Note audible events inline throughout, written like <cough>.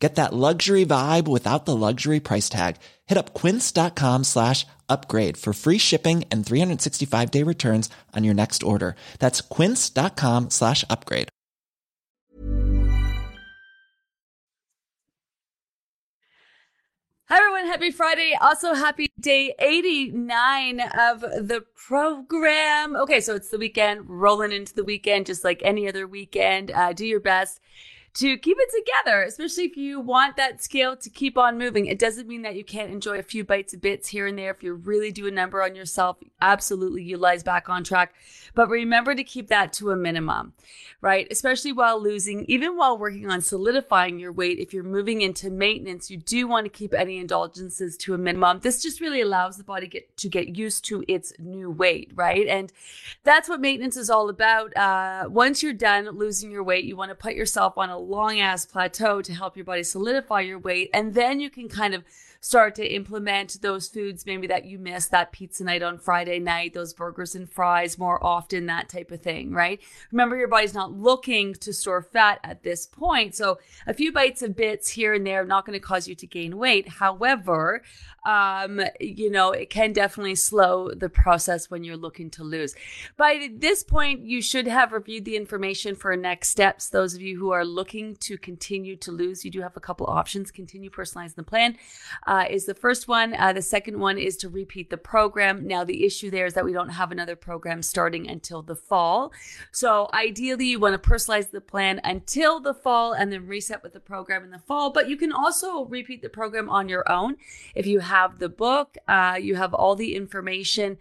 Get that luxury vibe without the luxury price tag. Hit up quince.com slash upgrade for free shipping and 365 day returns on your next order. That's quince.com slash upgrade. Hi everyone, happy Friday. Also happy day 89 of the program. Okay, so it's the weekend, rolling into the weekend just like any other weekend. Uh, do your best to keep it together, especially if you want that scale to keep on moving. It doesn't mean that you can't enjoy a few bites of bits here and there. If you really do a number on yourself, absolutely utilize back on track. But remember to keep that to a minimum, right? Especially while losing, even while working on solidifying your weight. If you're moving into maintenance, you do want to keep any indulgences to a minimum. This just really allows the body get, to get used to its new weight, right? And that's what maintenance is all about. Uh, once you're done losing your weight, you want to put yourself on a long ass plateau to help your body solidify your weight. And then you can kind of start to implement those foods maybe that you miss that pizza night on Friday night, those burgers and fries more often, that type of thing, right? Remember, your body's not looking to store fat at this point. So a few bites of bits here and there not going to cause you to gain weight. However, um, you know, it can definitely slow the process when you're looking to lose. By this point, you should have reviewed the information for next steps. Those of you who are looking to continue to lose, you do have a couple options. Continue personalizing the plan uh, is the first one. Uh, the second one is to repeat the program. Now, the issue there is that we don't have another program starting until the fall. So ideally, you want to personalize the plan until the fall and then reset with the program in the fall. But you can also repeat the program on your own if you have the book, uh, you have all the information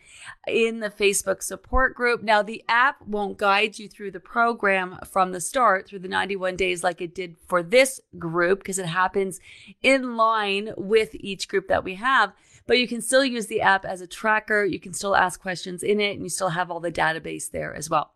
in the Facebook support group. Now, the app won't guide you through the program from the start through the 91 days like it did for this group because it happens in line with each group that we have. But you can still use the app as a tracker. You can still ask questions in it and you still have all the database there as well.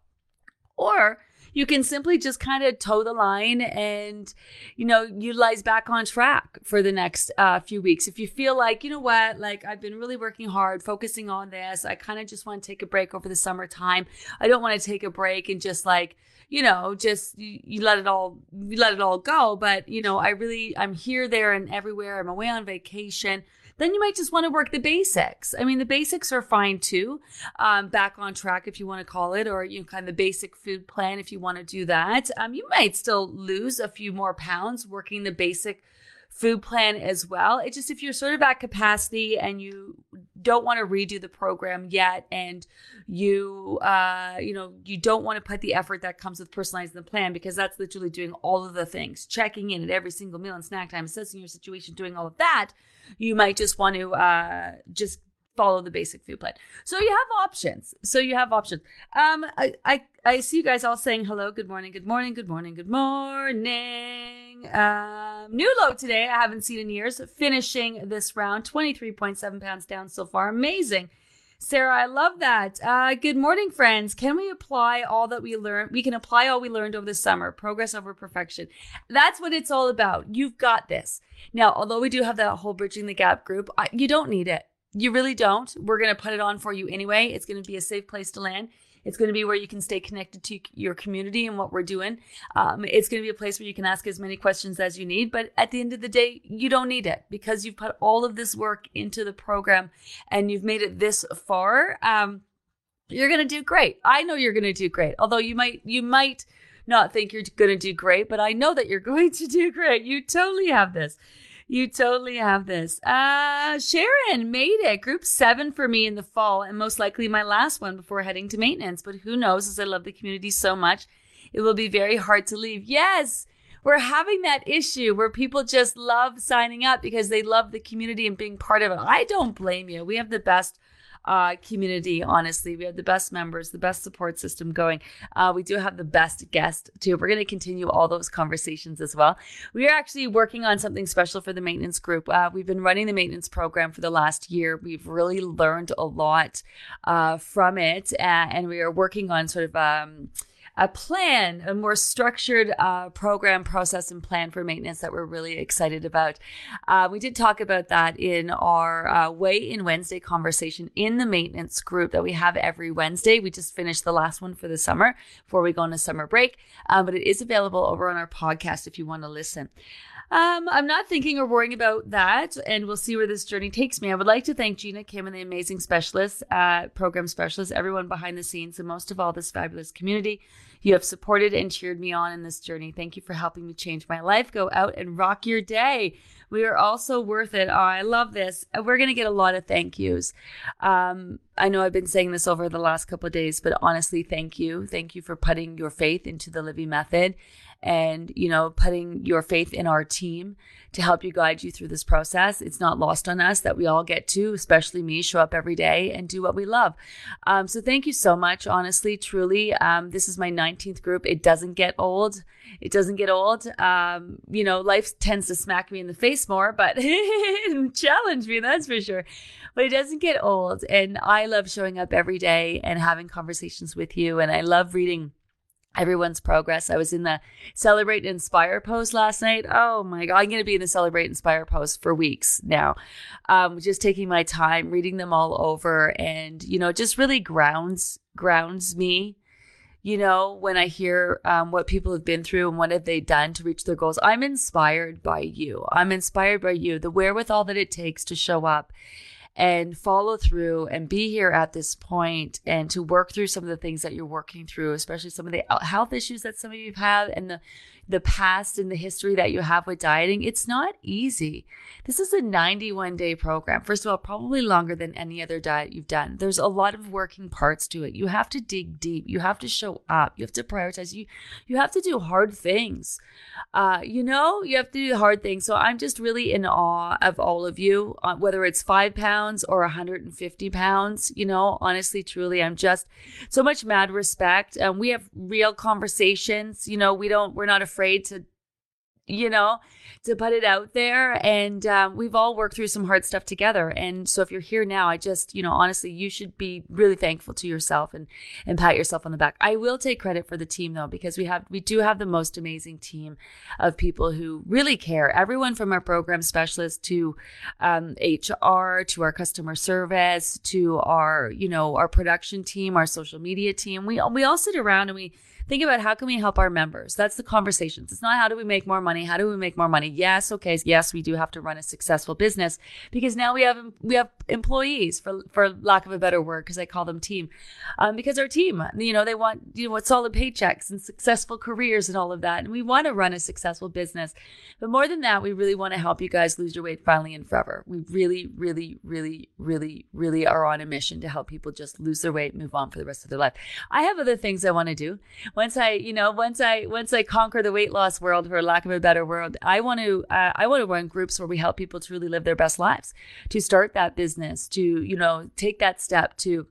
Or you can simply just kind of toe the line and, you know, utilize back on track for the next uh, few weeks. If you feel like, you know what, like I've been really working hard, focusing on this, I kind of just want to take a break over the summertime. I don't want to take a break and just like, you know, just you, you, let it all you let it all go. But you know, I really I'm here, there, and everywhere. I'm away on vacation then you might just want to work the basics. I mean, the basics are fine too. Um, back on track, if you want to call it, or you know, kind of the basic food plan, if you want to do that. Um, you might still lose a few more pounds working the basic food plan as well. It's just if you're sort of at capacity and you don't want to redo the program yet and you uh you know you don't want to put the effort that comes with personalizing the plan because that's literally doing all of the things checking in at every single meal and snack time assessing your situation doing all of that you might just want to uh, just follow the basic food plan. So you have options. So you have options. Um, I, I, I see you guys all saying hello, good morning, good morning, good morning, good morning. Um, new low today. I haven't seen in years. Finishing this round, 23.7 pounds down so far. Amazing. Sarah, I love that. Uh, good morning, friends. Can we apply all that we learned? We can apply all we learned over the summer. Progress over perfection. That's what it's all about. You've got this. Now, although we do have that whole bridging the gap group, I, you don't need it. You really don't. We're going to put it on for you anyway. It's going to be a safe place to land. It's going to be where you can stay connected to your community and what we're doing. Um, it's going to be a place where you can ask as many questions as you need. But at the end of the day, you don't need it because you've put all of this work into the program and you've made it this far. Um, you're going to do great. I know you're going to do great. Although you might, you might not think you're going to do great, but I know that you're <laughs> going to do great. You totally have this. You totally have this. Uh, Sharon made it. Group seven for me in the fall, and most likely my last one before heading to maintenance. But who knows, as I love the community so much, it will be very hard to leave. Yes, we're having that issue where people just love signing up because they love the community and being part of it. I don't blame you. We have the best uh, community, honestly. We have the best members, the best support system going. Uh, we do have the best guest, too. We're going to continue all those conversations as well. We are actually working on something special for the maintenance group. Uh, we've been running the maintenance program for the last year. We've really learned a lot uh, from it, and we are working on sort of. Um, a plan, a more structured uh, program, process, and plan for maintenance that we're really excited about. Uh, we did talk about that in our uh, Weigh In Wednesday conversation in the maintenance group that we have every Wednesday. We just finished the last one for the summer before we go on a summer break, uh, but it is available over on our podcast if you want to listen. Um, I'm not thinking or worrying about that, and we'll see where this journey takes me. I would like to thank Gina Kim and the amazing specialists, uh, program specialists, everyone behind the scenes, and most of all, this fabulous community. You have supported and cheered me on in this journey. Thank you for helping me change my life. Go out and rock your day. We are also worth it. Oh, I love this. We're going to get a lot of thank yous. Um, I know I've been saying this over the last couple of days, but honestly, thank you. Thank you for putting your faith into the Livy Method and, you know, putting your faith in our team to help you guide you through this process. It's not lost on us that we all get to, especially me, show up every day and do what we love. Um, so thank you so much. Honestly, truly, um, this is my 19th group. It doesn't get old. It doesn't get old. Um, you know, life tends to smack me in the face more, but <laughs> challenge me, that's for sure. But it doesn't get old. And I love showing up every day and having conversations with you. And I love reading everyone's progress. I was in the Celebrate Inspire post last night. Oh my God, I'm going to be in the Celebrate Inspire post for weeks now. Um, just taking my time, reading them all over and, you know, just really grounds, grounds me. You know, when I hear um, what people have been through and what have they done to reach their goals, I'm inspired by you. I'm inspired by you, the wherewithal that it takes to show up and follow through and be here at this point and to work through some of the things that you're working through, especially some of the health issues that some of you have and the the past and the history that you have with dieting, it's not easy. This is a 91 day program. First of all, probably longer than any other diet you've done. There's a lot of working parts to it. You have to dig deep. You have to show up. You have to prioritize. You you have to do hard things. Uh, you know, you have to do hard things. So I'm just really in awe of all of you, uh, whether it's five pounds or 150 pounds. You know, honestly, truly, I'm just so much mad respect. Um, we have real conversations. You know, we don't. We're not afraid to you know, to put it out there. And um, we've all worked through some hard stuff together. And so if you're here now, I just, you know, honestly, you should be really thankful to yourself and, and pat yourself on the back. I will take credit for the team though, because we have, we do have the most amazing team of people who really care. Everyone from our program specialist to um, HR, to our customer service, to our, you know, our production team, our social media team. We, we all sit around and we, think about how can we help our members? That's the conversations. It's not how do we make more money? How do we make more money? Yes, okay, yes, we do have to run a successful business because now we have we have employees for for lack of a better word because I call them team, um, because our team, you know, they want you know what solid paychecks and successful careers and all of that, and we want to run a successful business. But more than that, we really want to help you guys lose your weight finally and forever. We really, really, really, really, really are on a mission to help people just lose their weight, move on for the rest of their life. I have other things I want to do once I, you know, once I once I conquer the weight loss world, for lack of a better word, I want to uh, I want to run groups where we help people truly live their best lives, to start that business, to you know take that step to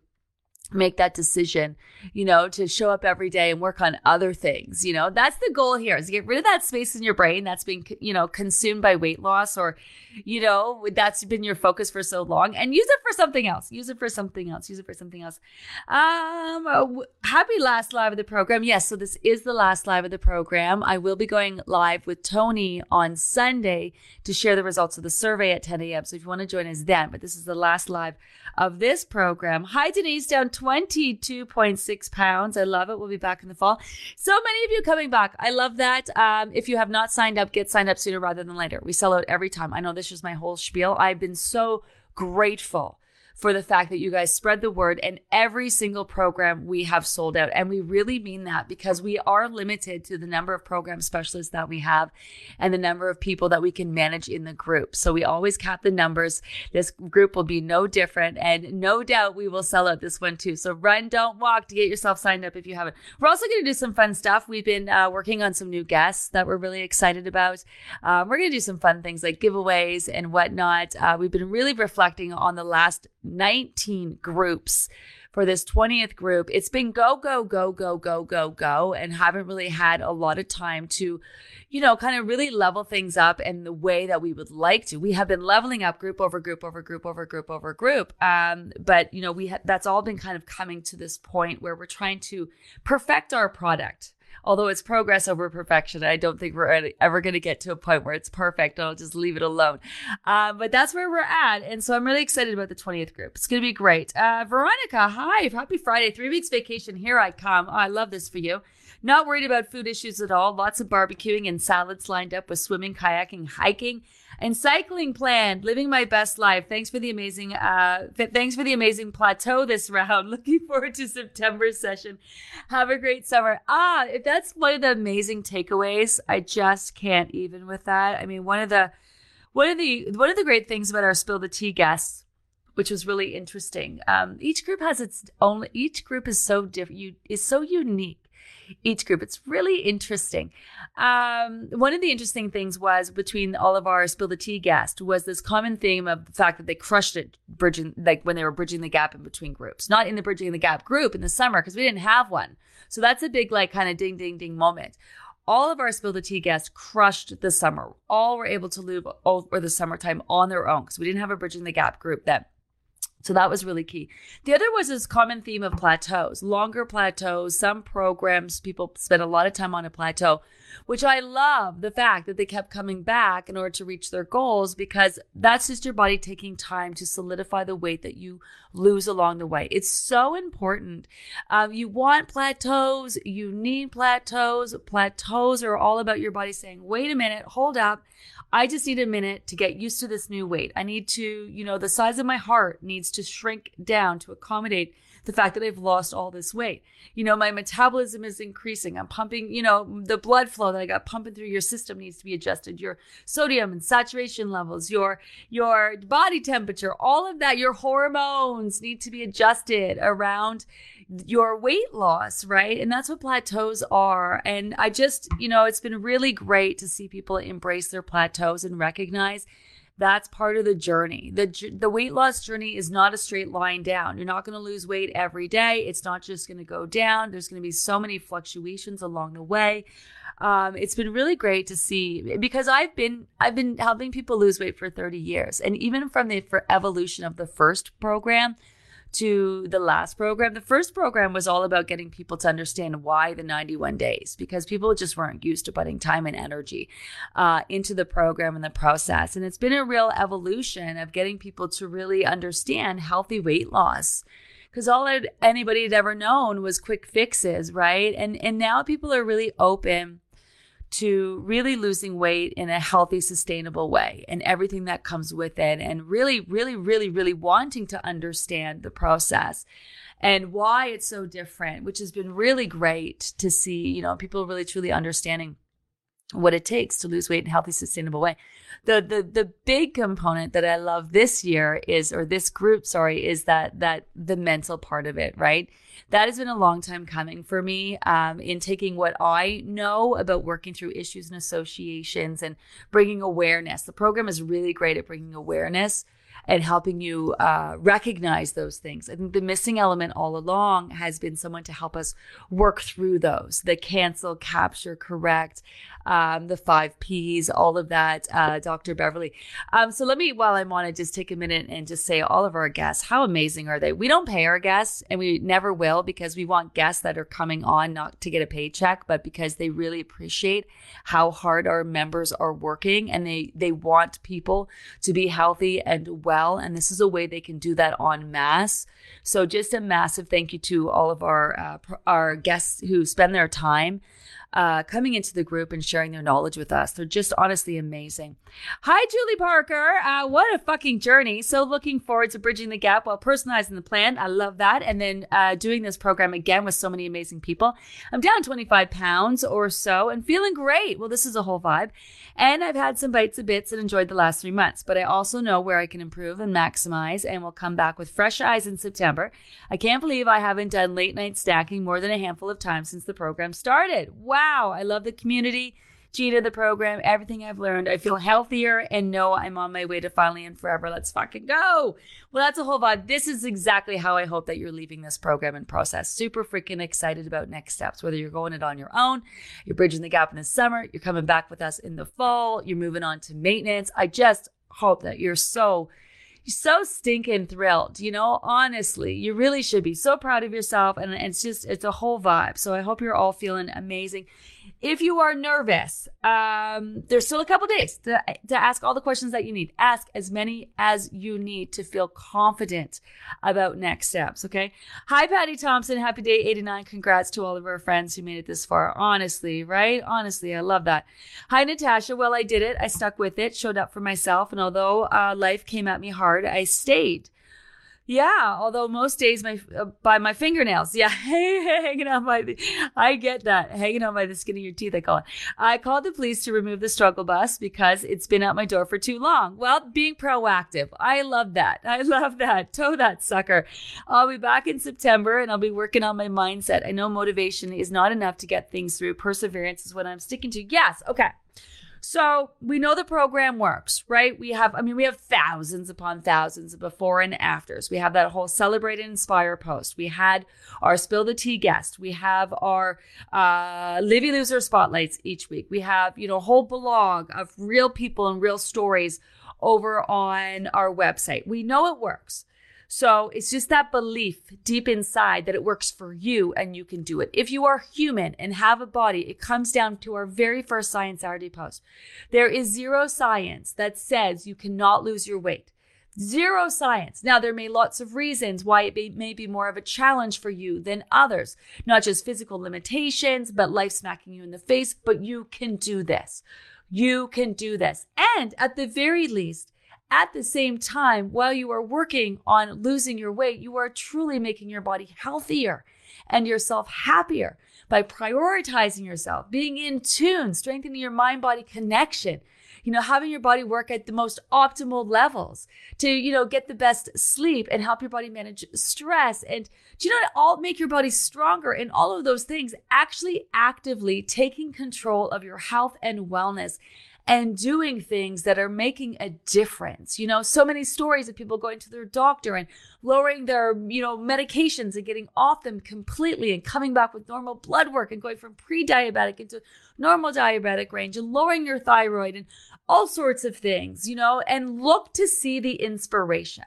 make that decision, you know, to show up every day and work on other things. You know, that's the goal here is get rid of that space in your brain that's being, you know, consumed by weight loss or, you know, that's been your focus for so long and use it for something else. Use it for something else. Use it for something else. Um, happy last live of the program. Yes. So this is the last live of the program. I will be going live with Tony on Sunday to share the results of the survey at 10 a.m. So if you want to join us then, but this is the last live of this program. Hi, Denise, down 22.6 pounds. I love it. We'll be back in the fall. So many of you coming back. I love that. Um, if you have not signed up, get signed up sooner rather than later. We sell out every time. I know this is my whole spiel. I've been so grateful for the fact that you guys spread the word and every single program we have sold out. And we really mean that because we are limited to the number of program specialists that we have and the number of people that we can manage in the group. So we always cap the numbers. This group will be no different. And no doubt we will sell out this one too. So run, don't walk to get yourself signed up if you haven't. We're also going to do some fun stuff. We've been uh, working on some new guests that we're really excited about. Um, we're going to do some fun things like giveaways and whatnot. Uh, we've been really reflecting on the last 19 groups for this 20th group. It's been go, go, go, go, go, go, go, and haven't really had a lot of time to, you know, kind of really level things up in the way that we would like to. We have been leveling up group over group over group over group over group. Um, but, you know, we ha- that's all been kind of coming to this point where we're trying to perfect our product although it's progress over perfection. I don't think we're ever going to get to a point where it's perfect. I'll just leave it alone. Uh, but that's where we're at. And so I'm really excited about the 20th group. It's going to be great. Uh, Veronica, hi. Happy Friday. Three weeks vacation. Here I come. Oh, I love this for you. Not worried about food issues at all. Lots of barbecuing and salads lined up with swimming, kayaking, hiking and cycling plan, Living my best life. Thanks for the amazing, uh, thanks for the amazing plateau this round. <laughs> Looking forward to September session. Have a great summer. Ah, if that's one of the amazing takeaways, I just can't even with that. I mean, one of the, one of the, one of the great things about our spill the tea guests which was really interesting. Um, each group has its own. Each group is so different. You is so unique each group. It's really interesting. Um, one of the interesting things was between all of our spill the tea guests was this common theme of the fact that they crushed it bridging, like when they were bridging the gap in between groups, not in the bridging the gap group in the summer because we didn't have one. So that's a big like kind of ding ding ding moment. All of our spill the tea guests crushed the summer. All were able to live over the summertime on their own because we didn't have a bridging the gap group then. So that was really key. The other was this common theme of plateaus, longer plateaus. Some programs, people spend a lot of time on a plateau, which I love the fact that they kept coming back in order to reach their goals because that's just your body taking time to solidify the weight that you lose along the way. It's so important. Um, you want plateaus, you need plateaus. Plateaus are all about your body saying, wait a minute, hold up. I just need a minute to get used to this new weight. I need to, you know, the size of my heart needs to shrink down to accommodate the fact that I've lost all this weight. You know, my metabolism is increasing. I'm pumping, you know, the blood flow that I got pumping through your system needs to be adjusted. Your sodium and saturation levels, your your body temperature, all of that, your hormones need to be adjusted around your weight loss, right? And that's what plateaus are. And I just, you know, it's been really great to see people embrace their plateaus and recognize that's part of the journey. The the weight loss journey is not a straight line down. You're not going to lose weight every day. It's not just going to go down. There's going to be so many fluctuations along the way. Um, it's been really great to see because I've been I've been helping people lose weight for 30 years, and even from the for evolution of the first program, to the last program. The first program was all about getting people to understand why the 91 days, because people just weren't used to putting time and energy uh, into the program and the process. And it's been a real evolution of getting people to really understand healthy weight loss because all I'd, anybody had ever known was quick fixes, right? And and now people are really open to really losing weight in a healthy, sustainable way and everything that comes with it. And really, really, really, really wanting to understand the process and why it's so different, which has been really great to see, you know, people really truly understanding what it takes to lose weight in a healthy, sustainable way. The, the, the big component that I love this year is, or this group, sorry, is that, that the mental part of it, right? that has been a long time coming for me um, in taking what I know about working through issues and associations and bringing awareness. The program is really great at bringing awareness and helping you uh, recognize those things. I think the missing element all along has been someone to help us work through those the cancel, capture, correct, um, the five P's, all of that, uh, Dr. Beverly. Um, so let me, while I'm on it, just take a minute and just say all of our guests, how amazing are they? We don't pay our guests and we never will because we want guests that are coming on not to get a paycheck, but because they really appreciate how hard our members are working and they, they want people to be healthy and well. And this is a way they can do that en masse. So just a massive thank you to all of our, uh, our guests who spend their time uh, coming into the group and sharing their knowledge with us. They're just honestly amazing. Hi, Julie Parker. Uh, what a fucking journey. So looking forward to bridging the gap while personalizing the plan. I love that. And then uh, doing this program again with so many amazing people. I'm down 25 pounds or so and feeling great. Well, this is a whole vibe. And I've had some bites of bits and enjoyed the last three months, but I also know where I can improve and maximize and will come back with fresh eyes in September. I can't believe I haven't done late night stacking more than a handful of times since the program started. Wow. I love the community. Gina, the program, everything I've learned. I feel healthier and know I'm on my way to finally and forever. Let's fucking go. Well, that's a whole vibe. This is exactly how I hope that you're leaving this program and process. Super freaking excited about next steps, whether you're going it on your own, you're bridging the gap in the summer, you're coming back with us in the fall, you're moving on to maintenance. I just hope that you're so so stinking thrilled, you know, honestly, you really should be so proud of yourself. And it's just, it's a whole vibe. So I hope you're all feeling amazing. If you are nervous, um, there's still a couple days to, to ask all the questions that you need. Ask as many as you need to feel confident about next steps. Okay. Hi, Patty Thompson. Happy day 89. Congrats to all of our friends who made it this far. Honestly, right? Honestly, I love that. Hi, Natasha. Well, I did it. I stuck with it, showed up for myself. And although uh, life came at me hard, I stayed. Yeah, although most days my uh, by my fingernails. Yeah, <laughs> hanging out by the. I get that hanging out by the skin of your teeth. I call it. I called the police to remove the struggle bus because it's been at my door for too long. Well, being proactive. I love that. <laughs> I love that. Tow that sucker. I'll be back in September and I'll be working on my mindset. I know motivation is not enough to get things through. Perseverance is what I'm sticking to. Yes. Okay. So we know the program works, right? We have, I mean, we have thousands upon thousands of before and afters. We have that whole celebrate and inspire post. We had our spill the tea guest. We have our uh, Livy Loser spotlights each week. We have, you know, a whole blog of real people and real stories over on our website. We know it works. So it's just that belief deep inside that it works for you and you can do it. If you are human and have a body, it comes down to our very first Science Saturday post. There is zero science that says you cannot lose your weight. Zero science. Now, there may lots of reasons why it may, may be more of a challenge for you than others. Not just physical limitations, but life smacking you in the face. But you can do this. You can do this. And at the very least, at the same time, while you are working on losing your weight, you are truly making your body healthier and yourself happier by prioritizing yourself, being in tune, strengthening your mind body connection, you know, having your body work at the most optimal levels to, you know, get the best sleep and help your body manage stress and, do you know, all make your body stronger and all of those things actually actively taking control of your health and wellness and doing things that are making a difference. You know, so many stories of people going to their doctor and lowering their, you know, medications and getting off them completely and coming back with normal blood work and going from pre-diabetic into normal diabetic range and lowering your thyroid and all sorts of things, you know, and look to see the inspiration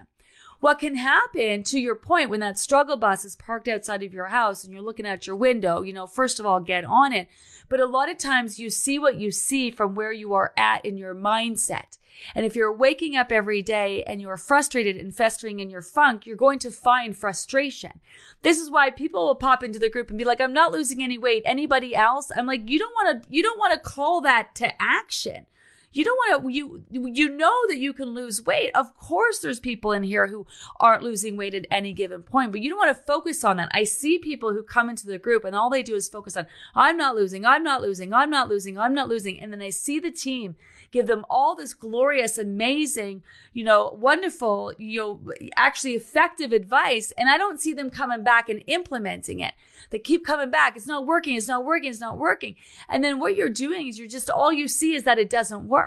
what can happen to your point when that struggle bus is parked outside of your house and you're looking out your window, you know, first of all, get on it. But a lot of times you see what you see from where you are at in your mindset. And if you're waking up every day and you're frustrated and festering in your funk, you're going to find frustration. This is why people will pop into the group and be like, I'm not losing any weight. Anybody else? I'm like, you don't want to, you don't want to call that to action you don't want to you you know that you can lose weight of course there's people in here who aren't losing weight at any given point but you don't want to focus on that i see people who come into the group and all they do is focus on i'm not losing i'm not losing i'm not losing i'm not losing and then they see the team give them all this glorious, amazing, you know, wonderful, you know, actually effective advice. And I don't see them coming back and implementing it. They keep coming back. It's not working. It's not working. It's not working. And then what you're doing is you're just, all you see is that it doesn't work.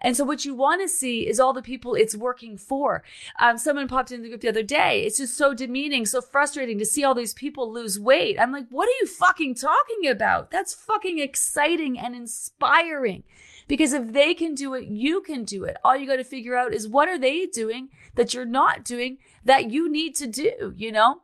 And so what you want to see is all the people it's working for. Um, someone popped in the group the other day. It's just so demeaning, so frustrating to see all these people lose weight. I'm like, what are you fucking talking about? That's fucking exciting and inspiring. Because if they can do it, you can do it. All you got to figure out is what are they doing that you're not doing that you need to do, you know?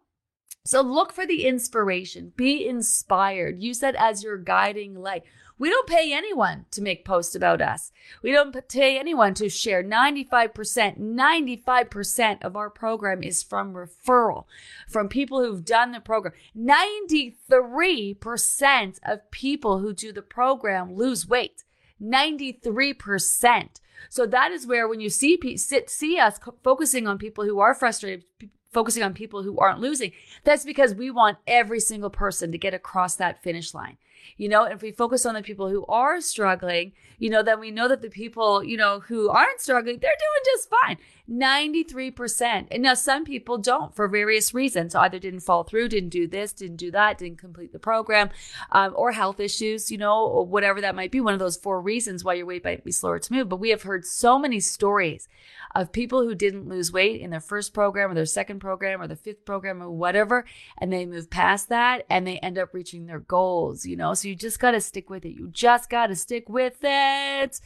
So look for the inspiration, be inspired, use that as your guiding light. We don't pay anyone to make posts about us. We don't pay anyone to share. 95%, 95% of our program is from referral, from people who've done the program. 93% of people who do the program lose weight. 93%. So that is where when you see see us focusing on people who are frustrated, focusing on people who aren't losing, that's because we want every single person to get across that finish line. You know, if we focus on the people who are struggling, you know, then we know that the people, you know, who aren't struggling, they're doing just fine. 93%. And now some people don't for various reasons. Either didn't fall through, didn't do this, didn't do that, didn't complete the program, um, or health issues, you know, or whatever that might be. One of those four reasons why your weight might be slower to move. But we have heard so many stories of people who didn't lose weight in their first program or their second program or the fifth program or whatever, and they move past that and they end up reaching their goals, you know? So you just got to stick with it. You just got to stick with it.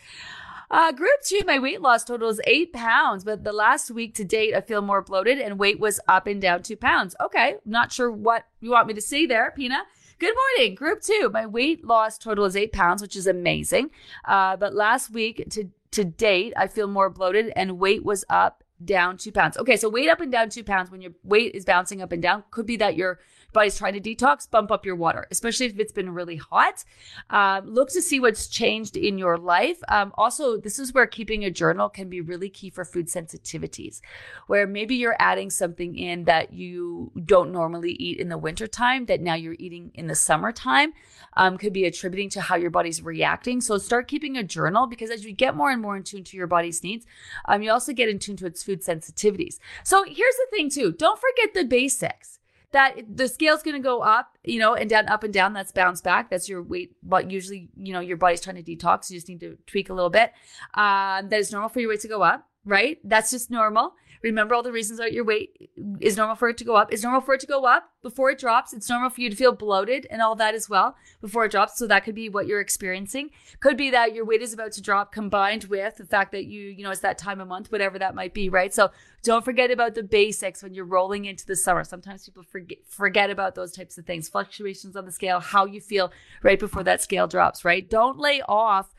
Uh, group two, my weight loss total is eight pounds, but the last week to date, I feel more bloated and weight was up and down two pounds. Okay, not sure what you want me to see there, Pina. Good morning, group two. My weight loss total is eight pounds, which is amazing. Uh, but last week to to date, I feel more bloated and weight was up down two pounds. Okay, so weight up and down two pounds when your weight is bouncing up and down could be that you're body's trying to detox, bump up your water, especially if it's been really hot. Um, look to see what's changed in your life. Um, also, this is where keeping a journal can be really key for food sensitivities, where maybe you're adding something in that you don't normally eat in the wintertime that now you're eating in the summertime. Um, could be attributing to how your body's reacting. So start keeping a journal because as you get more and more in tune to your body's needs, um, you also get in tune to its food sensitivities. So here's the thing too: don't forget the basics that the scale's going to go up, you know, and down, up and down. That's bounce back. That's your weight. But usually, you know, your body's trying to detox. You just need to tweak a little bit. Um, that is normal for your weight to go up, right? That's just normal. Remember all the reasons that your weight is normal for it to go up. It's normal for it to go up before it drops. It's normal for you to feel bloated and all that as well before it drops. So that could be what you're experiencing. Could be that your weight is about to drop combined with the fact that you, you know, it's that time of month, whatever that might be, right? So don't forget about the basics when you're rolling into the summer. Sometimes people forget forget about those types of things. Fluctuations on the scale, how you feel right before that scale drops, right? Don't lay off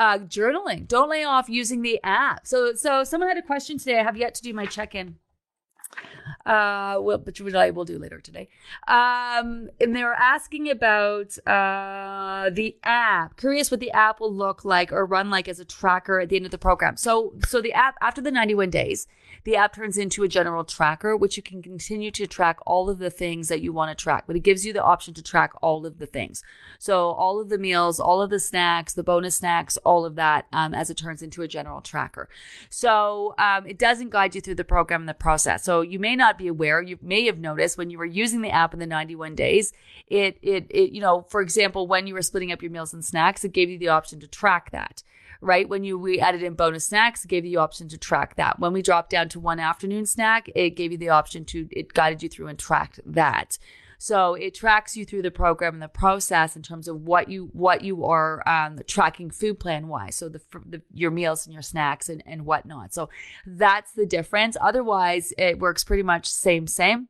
uh, journaling. Don't lay off using the app. So, so someone had a question today. I have yet to do my check in. Uh, well, but I will do later today. Um, and they were asking about uh, the app. Curious what the app will look like or run like as a tracker at the end of the program. So, so the app after the 91 days, the app turns into a general tracker, which you can continue to track all of the things that you want to track, but it gives you the option to track all of the things. So all of the meals, all of the snacks, the bonus snacks, all of that, um, as it turns into a general tracker. So um, it doesn't guide you through the program and the process. So you may not be aware. You may have noticed when you were using the app in the 91 days, it, it, it, you know, for example, when you were splitting up your meals and snacks, it gave you the option to track that right? When you we added in bonus snacks, gave you the option to track that. When we dropped down to one afternoon snack, it gave you the option to it guided you through and tracked that. So it tracks you through the program and the process in terms of what you what you are um, tracking food plan wise. So the, the, your meals and your snacks and and whatnot. So that's the difference. Otherwise, it works pretty much same same.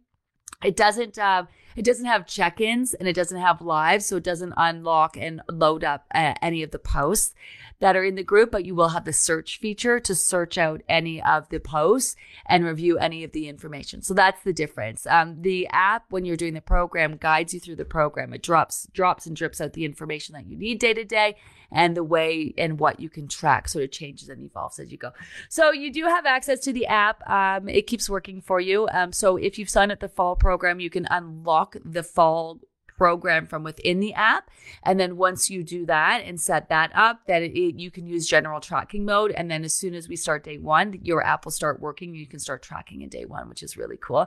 It doesn't. Uh, it doesn't have check-ins and it doesn't have live, so it doesn't unlock and load up uh, any of the posts that are in the group, but you will have the search feature to search out any of the posts and review any of the information. So that's the difference. Um, the app, when you're doing the program, guides you through the program. It drops, drops and drips out the information that you need day to day and the way and what you can track. So it changes and evolves as you go. So you do have access to the app. Um, it keeps working for you. Um, so if you've signed up the fall program, you can unlock the fall program from within the app. And then once you do that and set that up, then it, it, you can use general tracking mode. And then as soon as we start day one, your app will start working. You can start tracking in day one, which is really cool.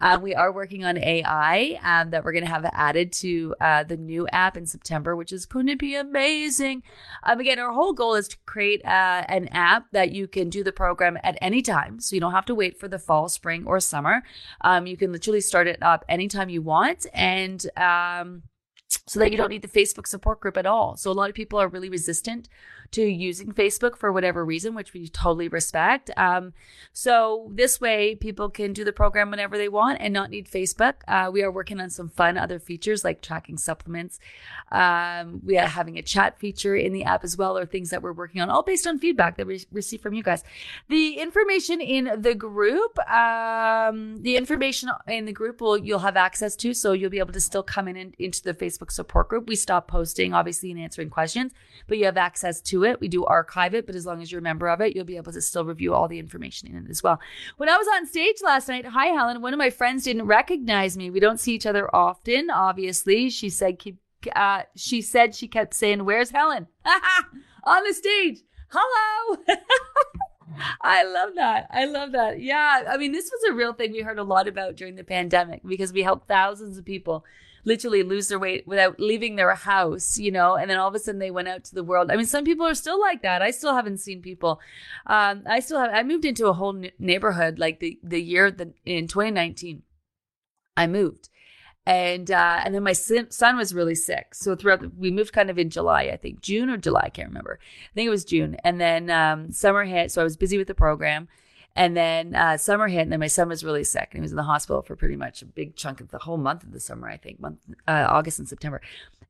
Um, we are working on AI um, that we're going to have added to uh, the new app in September, which is going to be amazing. Um, again, our whole goal is to create uh, an app that you can do the program at any time. So you don't have to wait for the fall, spring, or summer. Um, you can literally start it up anytime you want. And uh, um, so that you don't need the Facebook support group at all. So a lot of people are really resistant to using Facebook for whatever reason, which we totally respect. Um, so this way, people can do the program whenever they want and not need Facebook. Uh, we are working on some fun other features like tracking supplements. Um, we are having a chat feature in the app as well, or things that we're working on, all based on feedback that we receive from you guys. The information in the group, um, the information in the group will you'll have access to, so you'll be able to still come in and, into the Facebook support group. We stop posting, obviously, and answering questions, but you have access to it. We do archive it, but as long as you're a member of it, you'll be able to still review all the information in it as well. When I was on stage last night, hi Helen, one of my friends didn't recognize me. We don't see each other often, obviously. She said keep uh, she said she kept saying, Where's Helen? <laughs> on the stage. Hello. <laughs> I love that. I love that. Yeah. I mean, this was a real thing we heard a lot about during the pandemic because we helped thousands of people literally lose their weight without leaving their house, you know, and then all of a sudden they went out to the world. I mean, some people are still like that. I still haven't seen people. Um, I still have, I moved into a whole neighborhood like the, the year in 2019, I moved and uh, and then my son was really sick. So throughout the, we moved kind of in July, I think June or July, I can't remember. I think it was June, and then um, summer hit. So I was busy with the program, and then uh, summer hit, and then my son was really sick, and he was in the hospital for pretty much a big chunk of the whole month of the summer, I think, month uh, August and September.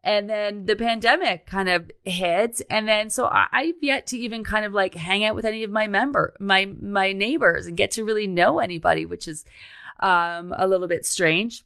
And then the pandemic kind of hit, and then so I, I've yet to even kind of like hang out with any of my member, my my neighbors, and get to really know anybody, which is um, a little bit strange.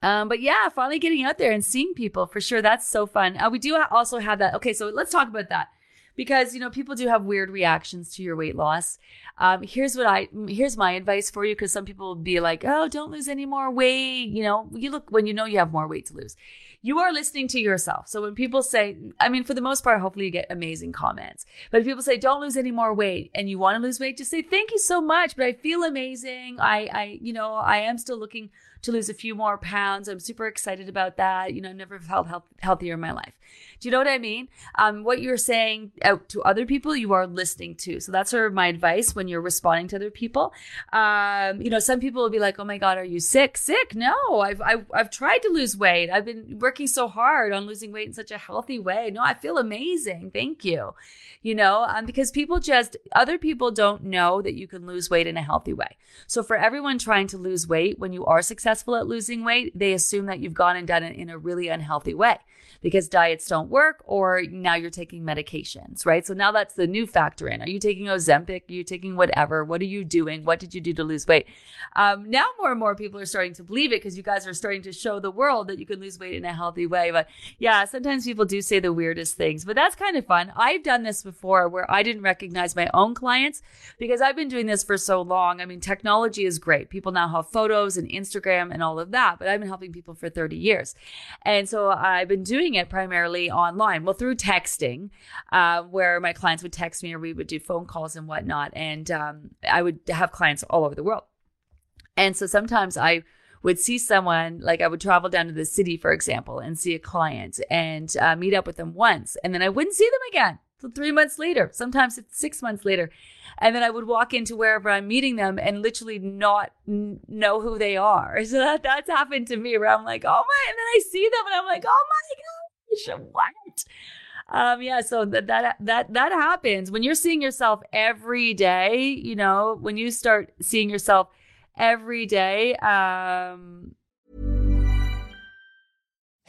Um, but yeah, finally getting out there and seeing people for sure. That's so fun. Uh, we do also have that. Okay, so let's talk about that because you know people do have weird reactions to your weight loss. Um, here's what I here's my advice for you because some people will be like, oh, don't lose any more weight. You know, you look when you know you have more weight to lose. You are listening to yourself. So when people say, I mean, for the most part, hopefully you get amazing comments. But if people say, don't lose any more weight and you want to lose weight, just say, thank you so much. But I feel amazing. I, I, you know, I am still looking to lose a few more pounds. I'm super excited about that. You know, I've never felt health, healthier in my life. Do you know what I mean? Um, what you're saying out to other people, you are listening to. So that's sort of my advice when you're responding to other people. Um, you know, some people will be like, "Oh my God, are you sick? Sick? No, I've, I've I've tried to lose weight. I've been working so hard on losing weight in such a healthy way. No, I feel amazing. Thank you." You know, um, because people just other people don't know that you can lose weight in a healthy way. So for everyone trying to lose weight, when you are successful at losing weight, they assume that you've gone and done it in a really unhealthy way because diets don't work or now you're taking medications, right? So now that's the new factor in. Are you taking Ozempic? Are you taking whatever? What are you doing? What did you do to lose weight? Um, now more and more people are starting to believe it because you guys are starting to show the world that you can lose weight in a healthy way. But yeah, sometimes people do say the weirdest things, but that's kind of fun. I've done this before where I didn't recognize my own clients because I've been doing this for so long. I mean, technology is great. People now have photos and Instagram and all of that, but I've been helping people for 30 years. And so I've been doing doing it primarily online. Well, through texting, uh, where my clients would text me or we would do phone calls and whatnot. And um, I would have clients all over the world. And so sometimes I would see someone, like I would travel down to the city, for example, and see a client and uh, meet up with them once. And then I wouldn't see them again. Three months later, sometimes it's six months later. And then I would walk into wherever I'm meeting them and literally not n- know who they are. <laughs> So that, that's happened to me where I'm like, oh my, and then I see them and I'm like, oh my God what? Um, yeah, so that that that that happens when you're seeing yourself every day. You know, when you start seeing yourself every day. Um...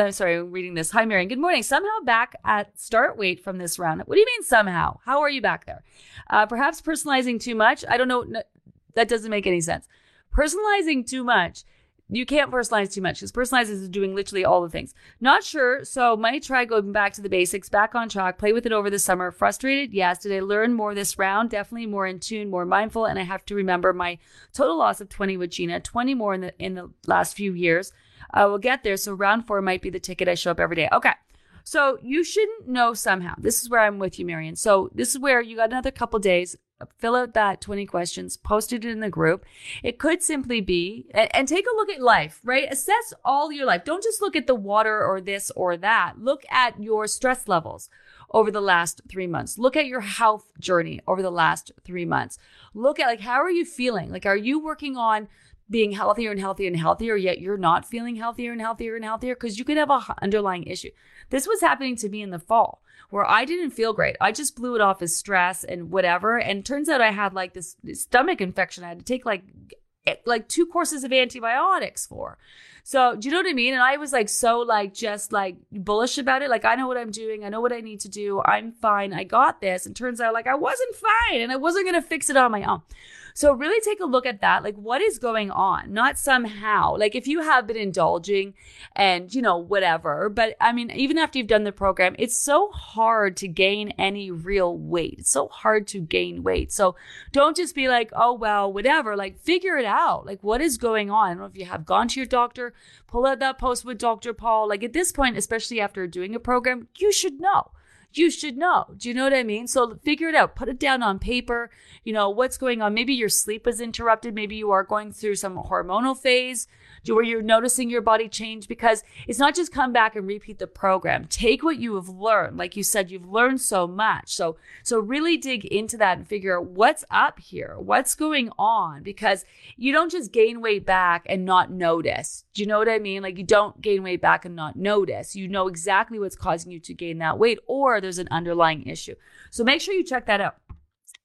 I'm sorry, I'm reading this. Hi, Marion. Good morning. Somehow back at start weight from this round. What do you mean somehow? How are you back there? Uh, perhaps personalizing too much. I don't know. that doesn't make any sense. Personalizing too much you can't personalize too much because personalizing is doing literally all the things. Not sure, so might try going back to the basics, back on track, play with it over the summer. Frustrated? Yes. Did I learn more this round? Definitely more in tune, more mindful, and I have to remember my total loss of 20 with Gina, 20 more in the in the last few years. Uh, I will get there. So round four might be the ticket I show up every day. Okay. So you shouldn't know somehow. This is where I'm with you, Marion. So this is where you got another couple days fill out that 20 questions, post it in the group. It could simply be, and, take a look at life, right? Assess all your life. Don't just look at the water or this or that. Look at your stress levels over the last three months. Look at your health journey over the last three months. Look at like, how are you feeling? Like, are you working on being healthier and healthier and healthier, yet you're not feeling healthier and healthier and healthier? Because you could have a underlying issue. This was happening to me in the fall where I didn't feel great. I just blew it off as stress and whatever. And turns out I had like this stomach infection. I had to take like eh, like two courses of antibiotics for. So, do you know what I mean? And I was like so like just like bullish about it. Like I know what I'm doing. I know what I need to do. I'm fine. I got this. And turns out like I wasn't fine and I wasn't going to fix it on my own. So really take a look at that. Like what is going on? Not somehow. Like if you have been indulging and, you know, whatever. But I mean, even after you've done the program, it's so hard to gain any real weight. It's so hard to gain weight. So don't just be like, oh, well, whatever. Like figure it out. Like what is going on? I don't know if you have gone to your doctor, pull out that post with Dr. Paul. Like at this point, especially after doing a program, you should know you should know. Do you know what I mean? So figure it out. Put it down on paper. You know, what's going on? Maybe your sleep was interrupted. Maybe you are going through some hormonal phase where you're noticing your body change because it's not just come back and repeat the program. Take what you have learned. Like you said, you've learned so much. So, so really dig into that and figure out what's up here, what's going on, because you don't just gain weight back and not notice. Do you know what I mean? Like you don't gain weight back and not notice. You know exactly what's causing you to gain that weight, or there's an underlying issue. So make sure you check that out.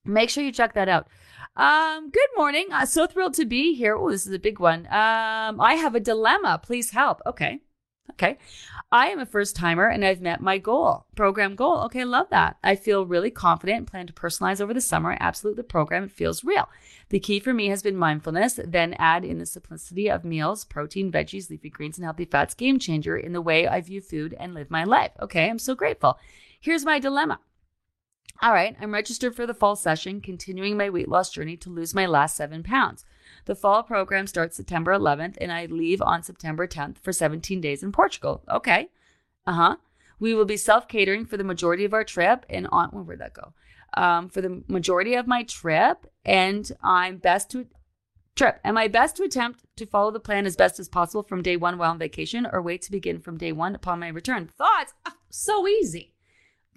Make sure you check that out. Um, good morning. Uh, so thrilled to be here. Oh, this is a big one. Um, I have a dilemma. Please help. Okay. Okay. I am a first timer and I've met my goal, program goal. Okay, love that. I feel really confident and plan to personalize over the summer. Absolute the program. It feels real. The key for me has been mindfulness, then add in the simplicity of meals, protein, veggies, leafy greens, and healthy fats, game changer in the way I view food and live my life. Okay, I'm so grateful. Here's my dilemma. All right, I'm registered for the fall session, continuing my weight loss journey to lose my last seven pounds. The fall program starts September 11th, and I leave on September 10th for 17 days in Portugal. Okay. Uh huh. We will be self catering for the majority of our trip, and on where would that go? Um, for the majority of my trip, and I'm best to trip. Am I best to attempt to follow the plan as best as possible from day one while on vacation, or wait to begin from day one upon my return? Thoughts? Ah, so easy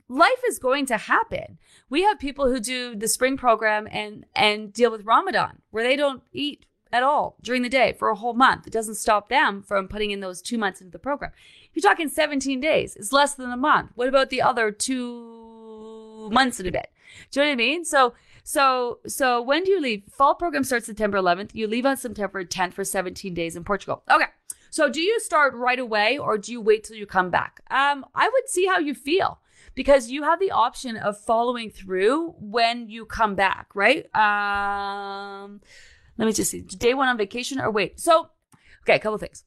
life is going to happen. We have people who do the spring program and and deal with Ramadan where they don't eat at all during the day for a whole month. It doesn't stop them from putting in those 2 months into the program. You're talking 17 days. It's less than a month. What about the other 2 months and a bit? Do you know what I mean? So so so when do you leave? Fall program starts September 11th. You leave on September 10th for 17 days in Portugal. Okay. So do you start right away or do you wait till you come back? Um, I would see how you feel because you have the option of following through when you come back, right? Um, let me just see. Day one on vacation or wait. So, okay, a couple things.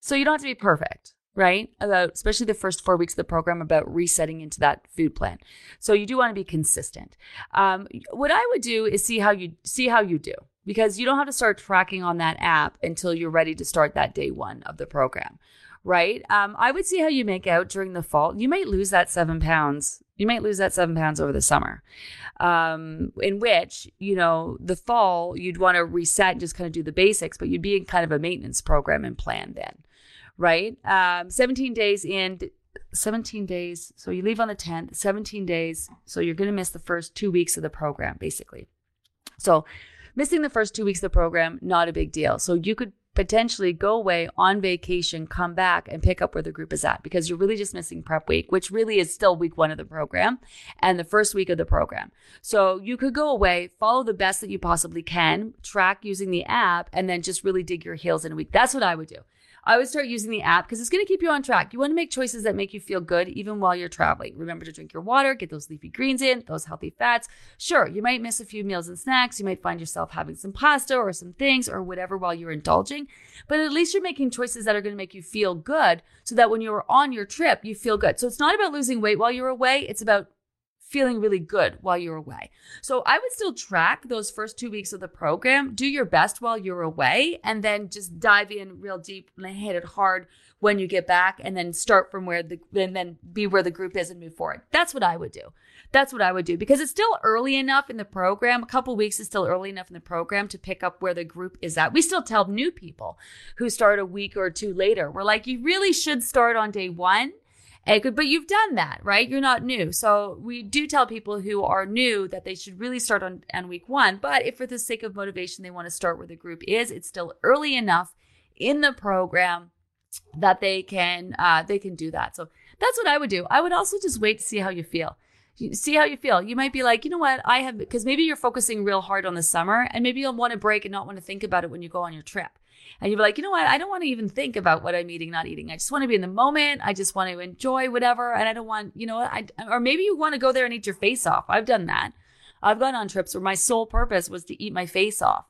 So you don't have to be perfect, right? About especially the first four weeks of the program about resetting into that food plan. So you do want to be consistent. Um, what I would do is see how you see how you do because you don't have to start tracking on that app until you're ready to start that day one of the program right? Um, I would see how you make out during the fall. You might lose that seven pounds. You might lose that seven pounds over the summer. Um, in which, you know, the fall, you'd want to reset and just kind of do the basics, but you'd be in kind of a maintenance program and plan then, right? Um, 17 days in, 17 days. So you leave on the 10th, 17 days. So you're going to miss the first two weeks of the program, basically. So missing the first two weeks of the program, not a big deal. So you could potentially go away on vacation, come back and pick up where the group is at because you're really just missing prep week, which really is still week one of the program and the first week of the program. So you could go away, follow the best that you possibly can, track using the app, and then just really dig your heels in a week. That's what I would do. I would start using the app because it's going to keep you on track. You want to make choices that make you feel good even while you're traveling. Remember to drink your water, get those leafy greens in, those healthy fats. Sure, you might miss a few meals and snacks. You might find yourself having some pasta or some things or whatever while you're indulging, but at least you're making choices that are going to make you feel good so that when you're on your trip, you feel good. So it's not about losing weight while you're away, it's about feeling really good while you're away. So I would still track those first two weeks of the program, do your best while you're away, and then just dive in real deep and hit it hard when you get back and then start from where the and then be where the group is and move forward. That's what I would do. That's what I would do because it's still early enough in the program. A couple weeks is still early enough in the program to pick up where the group is at. We still tell new people who start a week or two later. We're like, you really should start on day one. But you've done that, right? You're not new. So we do tell people who are new that they should really start on, on week one. But if for the sake of motivation, they want to start where the group is, it's still early enough in the program that they can uh, they can do that. So that's what I would do. I would also just wait to see how you feel. See how you feel. You might be like, you know what, I have because maybe you're focusing real hard on the summer, and maybe you'll want to break and not want to think about it when you go on your trip. And you'll be like, you know what, I don't want to even think about what I'm eating, not eating. I just want to be in the moment. I just want to enjoy whatever, and I don't want, you know, I or maybe you want to go there and eat your face off. I've done that. I've gone on trips where my sole purpose was to eat my face off.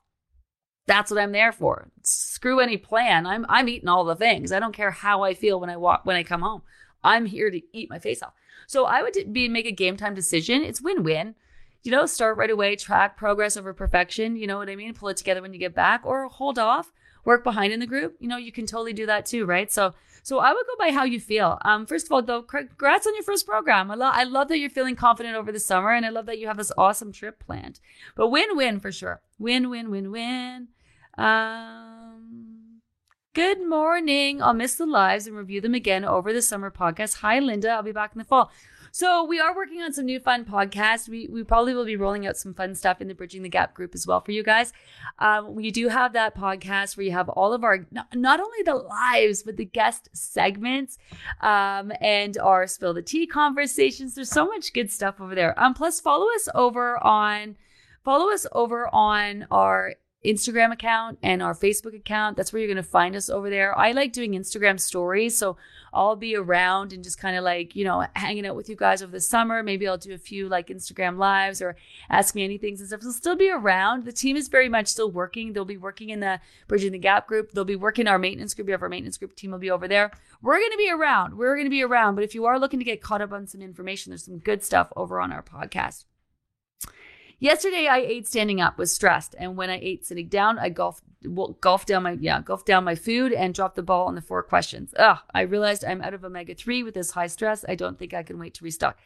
That's what I'm there for. Screw any plan. I'm I'm eating all the things. I don't care how I feel when I walk when I come home. I'm here to eat my face off. So I would be make a game time decision. It's win-win. You know, start right away, track progress over perfection. You know what I mean? Pull it together when you get back, or hold off, work behind in the group. You know, you can totally do that too, right? So, so I would go by how you feel. Um, first of all, though, congrats on your first program. I love, I love that you're feeling confident over the summer, and I love that you have this awesome trip planned. But win-win for sure. Win, win, win, win. Um, good morning. I'll miss the lives and review them again over the summer podcast. Hi, Linda. I'll be back in the fall. So we are working on some new fun podcasts. We we probably will be rolling out some fun stuff in the Bridging the Gap group as well for you guys. Um, we do have that podcast where you have all of our not, only the lives but the guest segments, um, and our spill the tea conversations. There's so much good stuff over there. Um, plus follow us over on follow us over on our Instagram account and our Facebook account. That's where you're going to find us over there. I like doing Instagram stories. So I'll be around and just kind of like, you know, hanging out with you guys over the summer. Maybe I'll do a few like Instagram lives or ask me anything and stuff. They'll still be around. The team is very much still working. They'll be working in the Bridging the Gap group. They'll be working our maintenance group. We have our maintenance group team will be over there. We're going to be around. We're going to be around. But if you are looking to get caught up on some information, there's some good stuff over on our podcast. Yesterday, I ate standing up, was stressed, and when I ate sitting down, I golfed, golfed down my yeah, golfed down my food and dropped the ball on the four questions. Ugh, I realized I'm out of omega three with this high stress. I don't think I can wait to restock.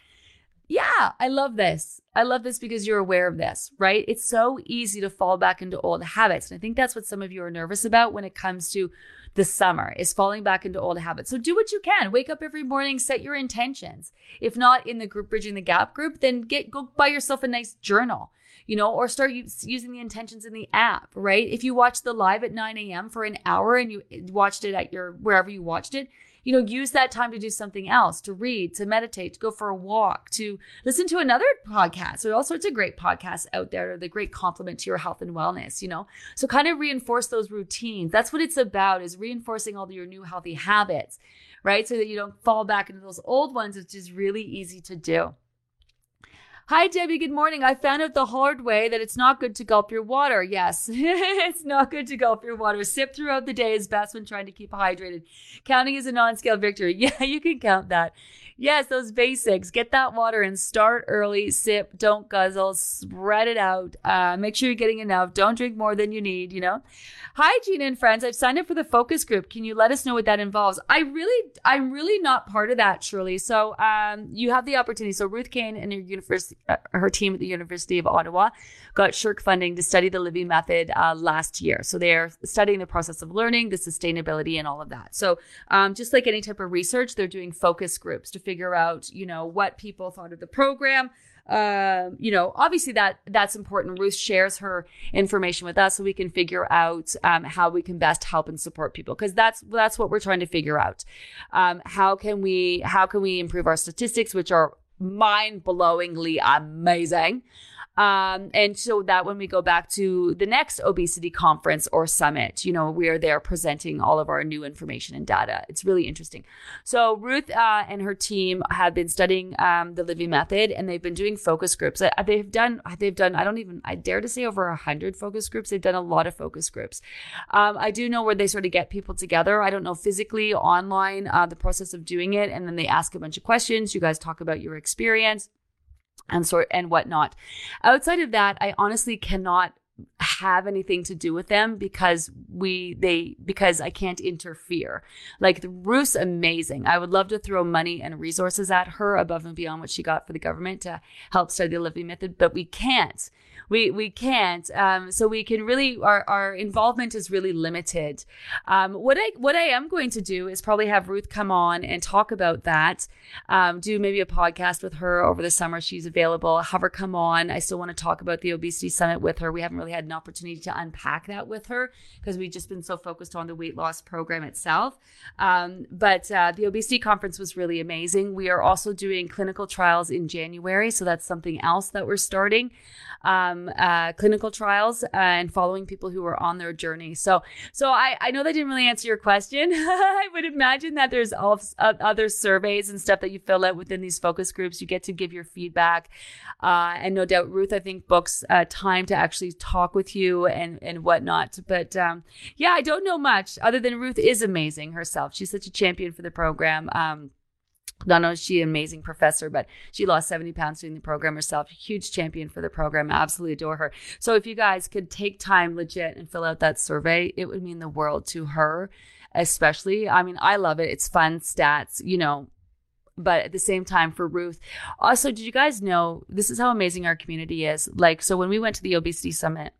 Yeah, I love this. I love this because you're aware of this, right? It's so easy to fall back into old habits. And I think that's what some of you are nervous about when it comes to the summer is falling back into old habits. So do what you can. Wake up every morning, set your intentions. If not in the group bridging the gap group, then get go buy yourself a nice journal, you know, or start using the intentions in the app, right? If you watch the live at 9 a.m. for an hour and you watched it at your wherever you watched it, you know, use that time to do something else, to read, to meditate, to go for a walk, to listen to another podcast. There are all sorts of great podcasts out there, are the great complement to your health and wellness, you know? So kind of reinforce those routines. That's what it's about is reinforcing all your new healthy habits, right? So that you don't fall back into those old ones, which is really easy to do. Hi, Debbie. Good morning. I found out the hard way that it's not good to gulp your water. Yes, <laughs> it's not good to gulp your water. Sip throughout the day is best when trying to keep hydrated. Counting is a non scale victory. <laughs> Yeah, you can count that. Yes, those basics. Get that water and start early. Sip, don't guzzle, spread it out. Uh, make sure you're getting enough. Don't drink more than you need, you know? Hi, Gina and friends. I've signed up for the focus group. Can you let us know what that involves? I really, I'm really not part of that, Shirley. So, um, you have the opportunity. So Ruth Kane and your university, her team at the University of Ottawa got SSHRC funding to study the Livy Method uh, last year. So they're studying the process of learning, the sustainability, and all of that. So um, just like any type of research, they're doing focus groups to figure out, you know, what people thought of the program. Um, you know, obviously that that's important. Ruth shares her information with us so we can figure out um, how we can best help and support people because that's that's what we're trying to figure out. Um, how can we how can we improve our statistics, which are mind blowingly amazing? Um, and so that when we go back to the next obesity conference or summit, you know, we are there presenting all of our new information and data. It's really interesting. So Ruth uh, and her team have been studying um, the Livy method, and they've been doing focus groups. Uh, they've done, they've done. I don't even, I dare to say over a hundred focus groups. They've done a lot of focus groups. Um, I do know where they sort of get people together. I don't know physically, online, uh, the process of doing it, and then they ask a bunch of questions. You guys talk about your experience and sort and whatnot. Outside of that, I honestly cannot have anything to do with them because we they because I can't interfere. Like the Ruth's amazing. I would love to throw money and resources at her above and beyond what she got for the government to help study the Livy method, but we can't we we can't. Um, so we can really our our involvement is really limited. Um, what I what I am going to do is probably have Ruth come on and talk about that. Um, do maybe a podcast with her over the summer. She's available. Have her come on. I still want to talk about the obesity summit with her. We haven't really had an opportunity to unpack that with her because we've just been so focused on the weight loss program itself. Um, but uh, the obesity conference was really amazing. We are also doing clinical trials in January, so that's something else that we're starting um, uh, clinical trials uh, and following people who are on their journey. So, so I, I know that didn't really answer your question. <laughs> I would imagine that there's all other surveys and stuff that you fill out within these focus groups. You get to give your feedback, uh, and no doubt Ruth, I think, books uh, time to actually talk with you and and whatnot. But um, yeah, I don't know much other than Ruth is amazing herself. She's such a champion for the program. Um, not only is she an amazing professor, but she lost 70 pounds doing the program herself. Huge champion for the program. Absolutely adore her. So if you guys could take time legit and fill out that survey, it would mean the world to her, especially. I mean, I love it. It's fun stats, you know, but at the same time for Ruth. Also, did you guys know this is how amazing our community is? Like, so when we went to the obesity summit,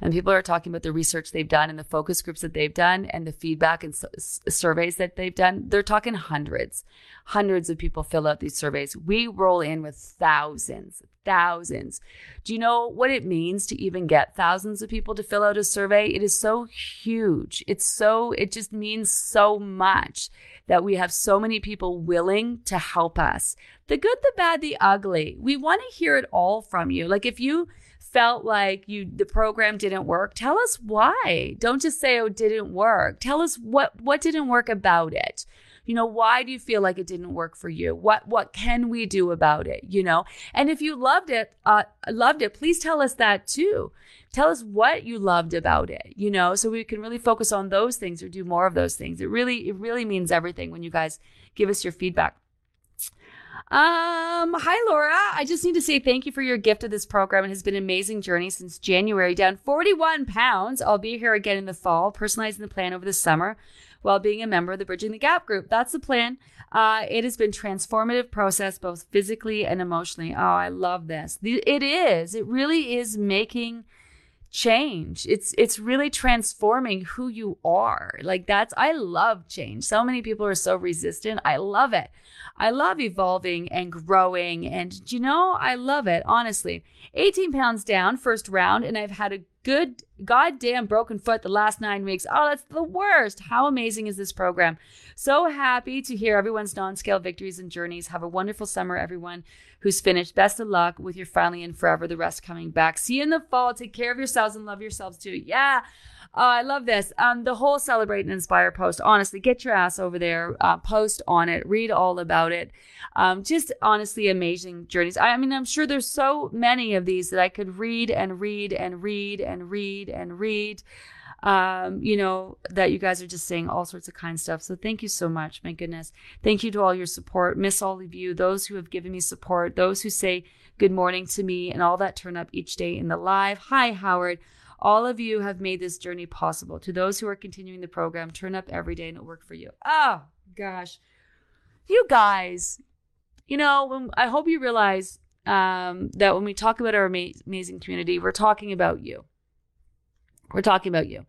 and people are talking about the research they've done and the focus groups that they've done and the feedback and s- surveys that they've done. They're talking hundreds, hundreds of people fill out these surveys. We roll in with thousands, thousands. Do you know what it means to even get thousands of people to fill out a survey? It is so huge. It's so, it just means so much that we have so many people willing to help us. The good, the bad, the ugly. We want to hear it all from you. Like if you, felt like you the program didn't work, tell us why. Don't just say oh it didn't work. Tell us what what didn't work about it. You know, why do you feel like it didn't work for you? What what can we do about it? You know, and if you loved it, uh, loved it, please tell us that too. Tell us what you loved about it. You know, so we can really focus on those things or do more of those things. It really it really means everything when you guys give us your feedback. Um, hi Laura. I just need to say thank you for your gift of this program. It has been an amazing journey since January, down 41 pounds. I'll be here again in the fall, personalizing the plan over the summer while being a member of the Bridging the Gap group. That's the plan. Uh, it has been transformative process, both physically and emotionally. Oh, I love this. It is. It really is making change. It's it's really transforming who you are. Like that's I love change. So many people are so resistant. I love it. I love evolving and growing and you know, I love it, honestly. 18 pounds down first round and I've had a good goddamn broken foot the last 9 weeks. Oh, that's the worst. How amazing is this program? So happy to hear everyone's non-scale victories and journeys. Have a wonderful summer everyone who's finished. Best of luck with your finally and forever, the rest coming back. See you in the fall. Take care of yourselves and love yourselves too. Yeah. Oh, I love this. Um, the whole celebrate and inspire post. Honestly, get your ass over there, uh, post on it, read all about it. Um, just honestly amazing journeys. I, I mean, I'm sure there's so many of these that I could read and read and read and read and read um, you know, that you guys are just saying all sorts of kind stuff. So thank you so much. My goodness. Thank you to all your support. Miss all of you, those who have given me support, those who say good morning to me and all that turn up each day in the live. Hi, Howard. All of you have made this journey possible. To those who are continuing the program, turn up every day and it worked for you. Oh, gosh. You guys, you know, when, I hope you realize um, that when we talk about our ama- amazing community, we're talking about you. We're talking about you.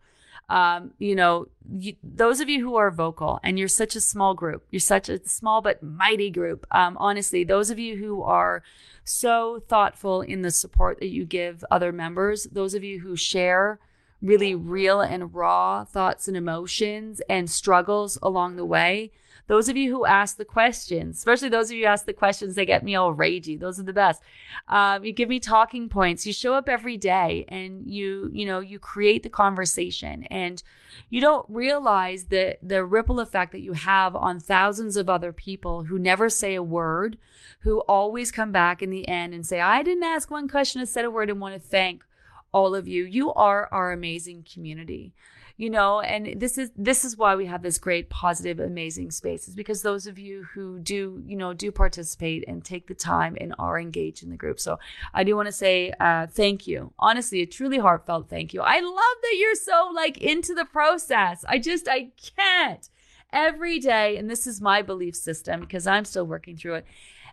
Um, you know, you, those of you who are vocal and you're such a small group, you're such a small but mighty group. Um, honestly, those of you who are so thoughtful in the support that you give other members, those of you who share really real and raw thoughts and emotions and struggles along the way, those of you who ask the questions, especially those of you who ask the questions that get me all ragey, those are the best. Um, you give me talking points. You show up every day and you, you know, you create the conversation and you don't realize the, the ripple effect that you have on thousands of other people who never say a word, who always come back in the end and say, I didn't ask one question, I said a word and want to thank all of you. You are our amazing community you know and this is this is why we have this great positive amazing space is because those of you who do you know do participate and take the time and are engaged in the group. So i do want to say uh, thank you. Honestly a truly heartfelt thank you. I love that you're so like into the process. I just i can't. Every day and this is my belief system because i'm still working through it.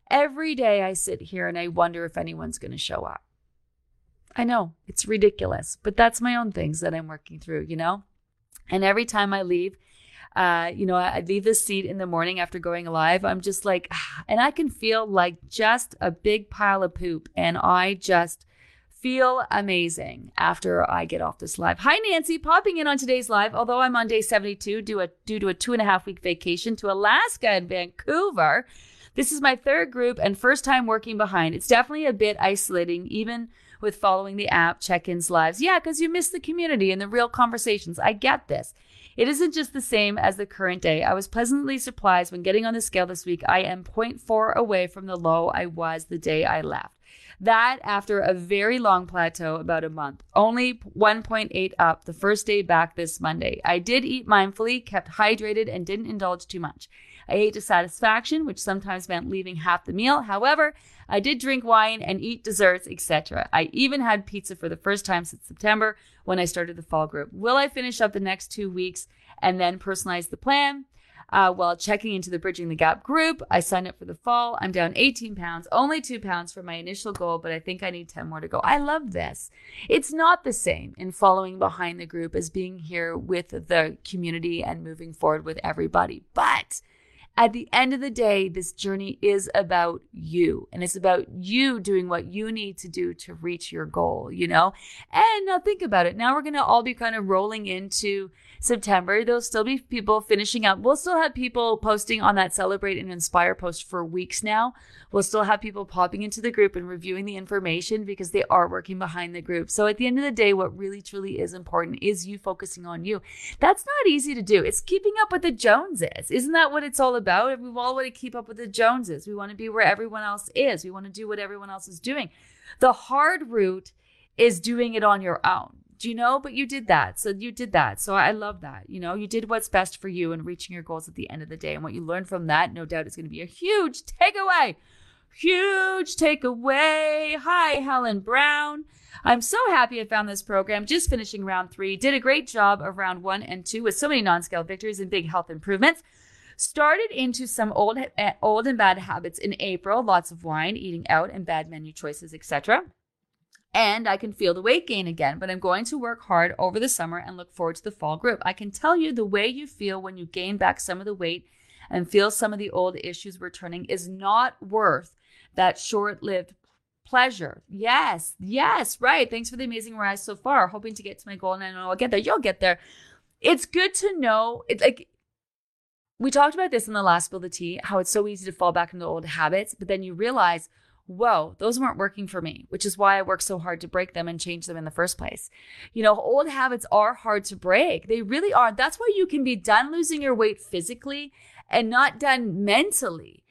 Every day i sit here and i wonder if anyone's going to show up. I know it's ridiculous, but that's my own things that I'm working through, you know? And every time I leave, uh, you know, I leave the seat in the morning after going live. I'm just like, and I can feel like just a big pile of poop. And I just feel amazing after I get off this live. Hi, Nancy, popping in on today's live. Although I'm on day 72 due, a, due to a two and a half week vacation to Alaska and Vancouver. This is my third group and first time working behind. It's definitely a bit isolating, even with following the app, check ins, lives. Yeah, because you miss the community and the real conversations. I get this. It isn't just the same as the current day. I was pleasantly surprised when getting on the scale this week. I am 0.4 away from the low I was the day I left. That after a very long plateau, about a month. Only 1.8 up the first day back this Monday. I did eat mindfully, kept hydrated, and didn't indulge too much. I ate to satisfaction, which sometimes meant leaving half the meal. However, I did drink wine and eat desserts, etc. I even had pizza for the first time since September when I started the fall group. Will I finish up the next two weeks and then personalize the plan? Uh, while checking into the Bridging the Gap group, I signed up for the fall. I'm down 18 pounds, only two pounds from my initial goal, but I think I need 10 more to go. I love this. It's not the same in following behind the group as being here with the community and moving forward with everybody. But at the end of the day, this journey is about you and it's about you doing what you need to do to reach your goal, you know? And now think about it. Now we're going to all be kind of rolling into September. There'll still be people finishing up. We'll still have people posting on that celebrate and inspire post for weeks now. We'll still have people popping into the group and reviewing the information because they are working behind the group. So at the end of the day, what really truly is important is you focusing on you. That's not easy to do. It's keeping up with the Joneses. Isn't that what it's all about? We all want to keep up with the Joneses. We want to be where everyone else is. We want to do what everyone else is doing. The hard route is doing it on your own. Do you know? But you did that. So you did that. So I love that. You know, you did what's best for you and reaching your goals at the end of the day. And what you learned from that, no doubt, is going to be a huge takeaway. Huge takeaway. Hi, Helen Brown. I'm so happy I found this program. Just finishing round three. Did a great job of round one and two with so many non scale victories and big health improvements. Started into some old, eh, old and bad habits in April. Lots of wine, eating out, and bad menu choices, etc. And I can feel the weight gain again, but I'm going to work hard over the summer and look forward to the fall group. I can tell you the way you feel when you gain back some of the weight and feel some of the old issues returning is not worth that short lived pleasure. Yes, yes, right. Thanks for the amazing rise so far. Hoping to get to my goal, and I know I'll get there. You'll get there. It's good to know. It's like we talked about this in the last Spill the Tea, how it's so easy to fall back into old habits, but then you realize, whoa, those weren't working for me, which is why I work so hard to break them and change them in the first place. You know, old habits are hard to break. They really are. That's why you can be done losing your weight physically and not done mentally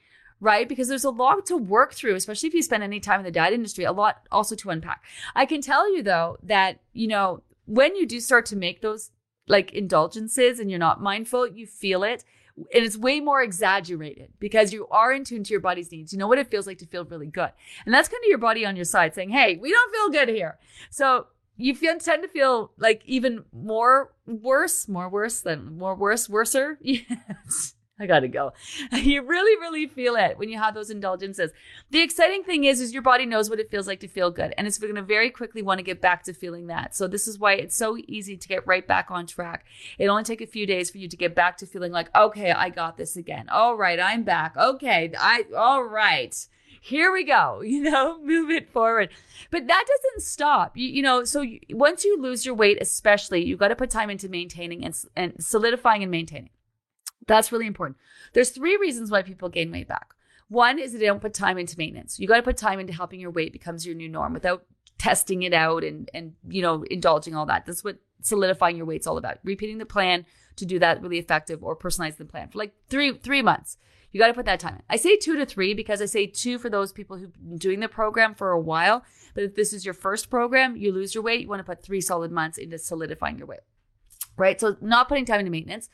right? Because there's a lot to work through, especially if you spend any time in the diet industry, a lot also to unpack. I can tell you though that, you know, when you do start to make those like indulgences and you're not mindful, you feel it and it's way more exaggerated because you are in tune to your body's needs. You know what it feels like to feel really good. And that's kind of your body on your side saying, Hey, we don't feel good here. So you feel, tend to feel like even more worse, more worse than more worse, worser. <laughs> Yes. I gotta go. <laughs> You really, really feel it when you have those indulgences. The exciting thing is, is your body knows what it feels like to feel good, and it's going to very quickly want to get back to feeling that. So this is why it's so easy to get right back on track. It only take a few days for you to get back to feeling like, okay, I got this again. All right, I'm back. Okay, I all right. Here we go. <laughs> You know, move it forward. But that doesn't stop. You, you know, so you, once you lose your weight, especially, you got to put time into maintaining and, and solidifying and maintaining. That's really important. There's three reasons why people gain weight back. One is that they don't put time into maintenance. You got to put time into helping your weight becomes your new norm without testing it out and and you know indulging all that. That's what solidifying your weight's all about. Repeating the plan to do that really effective or personalize the plan for like three three months. You got to put that time in. I say two to three because I say two for those people who've been doing the program for a while. But if this is your first program, you lose your weight, you want to put three solid months into solidifying your weight. right? So not putting time into maintenance.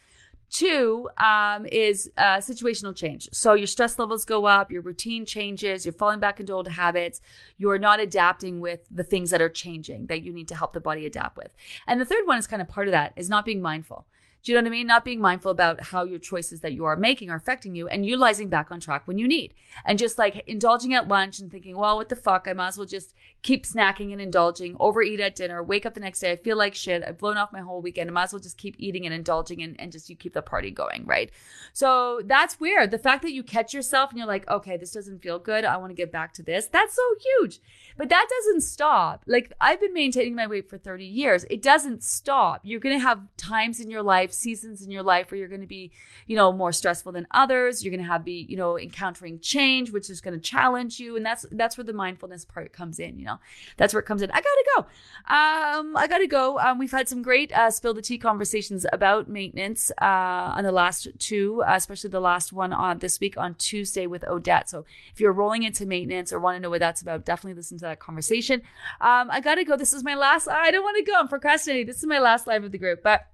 Two um, is uh, situational change. So your stress levels go up, your routine changes, you're falling back into old habits, you're not adapting with the things that are changing that you need to help the body adapt with. And the third one is kind of part of that is not being mindful. Do you know what I mean? Not being mindful about how your choices that you are making are affecting you and utilizing back on track when you need. And just like indulging at lunch and thinking, well, what the fuck? I might as well just keep snacking and indulging, overeat at dinner, wake up the next day. I feel like shit. I've blown off my whole weekend. I might as well just keep eating and indulging and, and just you keep the party going, right? So that's weird. The fact that you catch yourself and you're like, okay, this doesn't feel good. I want to get back to this. That's so huge. But that doesn't stop. Like I've been maintaining my weight for 30 years. It doesn't stop. You're going to have times in your life, seasons in your life where you're going to be, you know, more stressful than others. You're going to have be, you know, encountering change, which is going to challenge you. And that's, that's where the mindfulness part comes in, you know, that's where it comes in. I got to go. Um, I got to go. Um, we've had some great, uh, spill the tea conversations about maintenance, uh, on the last two, uh, especially the last one on this week on Tuesday with Odette. So if you're rolling into maintenance or want to know what that's about, definitely listen to that conversation. Um, I gotta go. This is my last. I don't want to go. I'm procrastinating. This is my last live of the group, but.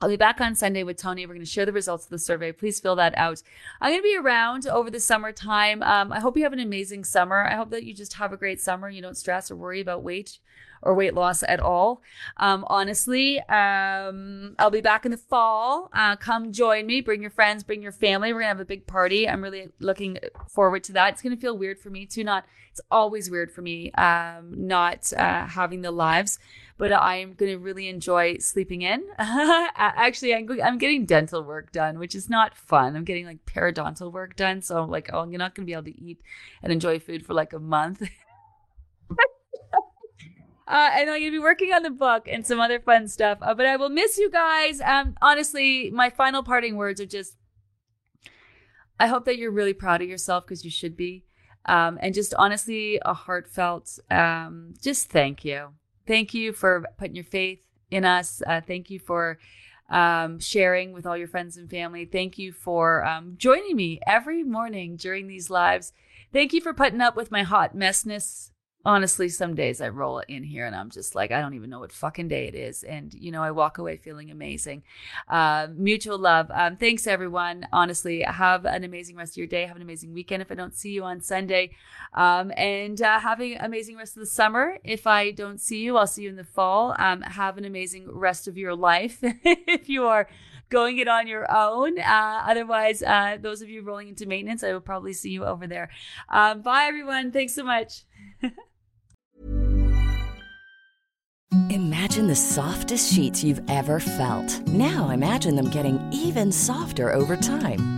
I'll be back on Sunday with Tony. We're going to share the results of the survey. Please fill that out. I'm going to be around over the summertime. Um, I hope you have an amazing summer. I hope that you just have a great summer. You don't stress or worry about weight or weight loss at all. Um, honestly, um, I'll be back in the fall. Uh, come join me. Bring your friends, bring your family. We're gonna have a big party. I'm really looking forward to that. It's gonna feel weird for me to not. It's always weird for me um, not uh, having the lives, but I'm gonna really enjoy sleeping in. <laughs> Actually, I'm, I'm getting dental work done, which is not fun. I'm getting like periodontal work done, so I'm like, oh, you're not gonna be able to eat and enjoy food for like a month. <laughs> Uh, and I'm going to be working on the book and some other fun stuff. Uh, but I will miss you guys. Um, honestly, my final parting words are just I hope that you're really proud of yourself because you should be. Um, and just honestly, a heartfelt, um, just thank you. Thank you for putting your faith in us. Uh, thank you for um, sharing with all your friends and family. Thank you for um, joining me every morning during these lives. Thank you for putting up with my hot messness honestly, some days I roll in here and I'm just like, I don't even know what fucking day it is. And, you know, I walk away feeling amazing. Uh, mutual love. Um, thanks, everyone. Honestly, have an amazing rest of your day. Have an amazing weekend if I don't see you on Sunday. Um, and uh, having amazing rest of the summer. If I don't see you, I'll see you in the fall. Um, have an amazing rest of your life <laughs> if you are going it on your own. Uh, otherwise, uh, those of you rolling into maintenance, I will probably see you over there. Um, bye, everyone. Thanks so much. <laughs> Imagine the softest sheets you've ever felt. Now imagine them getting even softer over time.